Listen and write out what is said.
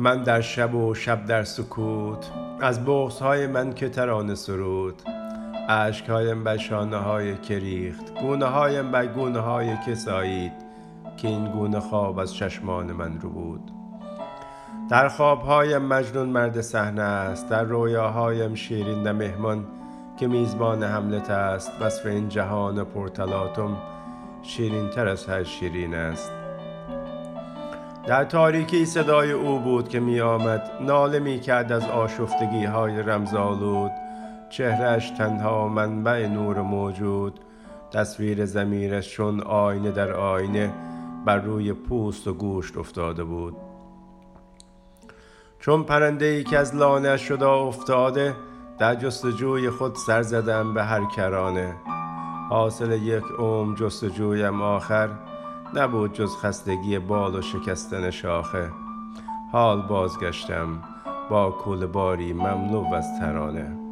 من در شب و شب در سکوت از های من که ترانه سرود. هایم بر شانه های که ریخت گونه هایم بر گونه های که که این گونه خواب از چشمان من رو بود. در خوابهایم مجنون مرد صحنه است در رویاهایم شیرین مهمان که میزبان حملت است. وصف این جهان پرتلاتم شیرین تر از هر شیرین است. در تاریکی صدای او بود که می آمد ناله می کرد از آشفتگی های رمزالود چهرش تنها منبع نور موجود. تصویر زمیرش چون آینه در آینه بر روی پوست و گوشت افتاده بود. چون پرنده ای که از لانه شده افتاده در جستجوی خود سر زدم به هر کرانه. حاصل یک عمر جستجویم آخر. نبود جز خستگی بال و شکستن شاخه. حال بازگشتم با کول باری مملو از ترانه.